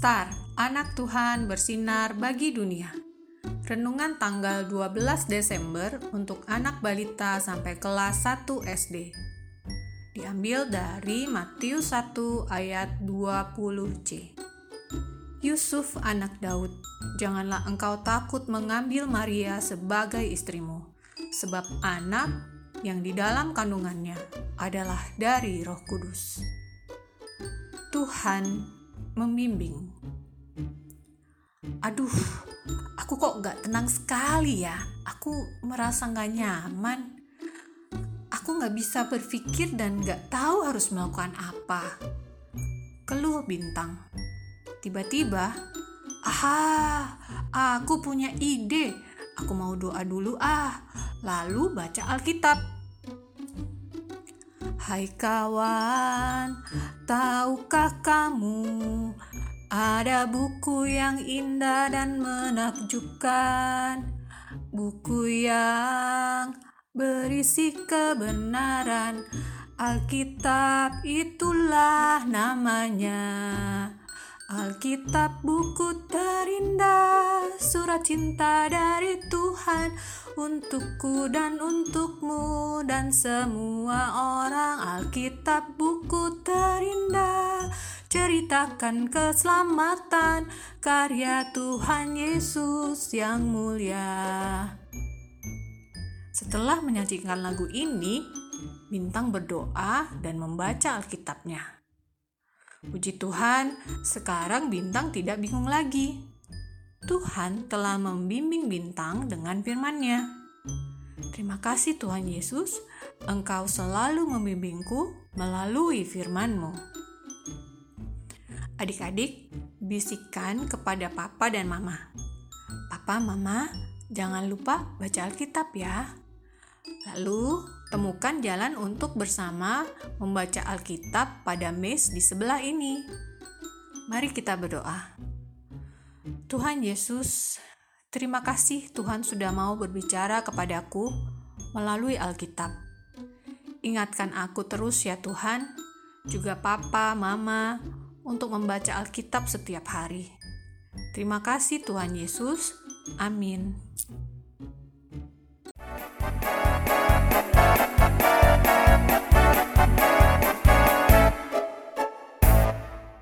Star, anak Tuhan bersinar bagi dunia. Renungan tanggal 12 Desember untuk anak balita sampai kelas 1 SD. Diambil dari Matius 1 ayat 20c. Yusuf anak Daud, janganlah engkau takut mengambil Maria sebagai istrimu, sebab anak yang di dalam kandungannya adalah dari Roh Kudus. Tuhan membimbing. Aduh, aku kok gak tenang sekali ya. Aku merasa gak nyaman. Aku gak bisa berpikir dan gak tahu harus melakukan apa. Keluh bintang. Tiba-tiba, aha, aku punya ide. Aku mau doa dulu ah, lalu baca Alkitab. Hai kawan, tahukah kamu ada buku yang indah dan menakjubkan? Buku yang berisi kebenaran. Alkitab itulah namanya. Alkitab buku terindah, surat cinta dari Tuhan untukku dan untukmu dan semua orang. Alkitab buku terindah, ceritakan keselamatan karya Tuhan Yesus yang mulia. Setelah menyajikan lagu ini, Bintang berdoa dan membaca Alkitabnya. Puji Tuhan, sekarang bintang tidak bingung lagi. Tuhan telah membimbing bintang dengan firman-Nya. Terima kasih Tuhan Yesus, Engkau selalu membimbingku melalui firman-Mu. Adik-adik, bisikan kepada papa dan mama. Papa, mama, jangan lupa baca Alkitab ya. Lalu, temukan jalan untuk bersama membaca Alkitab pada mes di sebelah ini. Mari kita berdoa. Tuhan Yesus, terima kasih Tuhan sudah mau berbicara kepadaku melalui Alkitab. Ingatkan aku terus ya Tuhan, juga papa, mama, untuk membaca Alkitab setiap hari. Terima kasih Tuhan Yesus. Amin.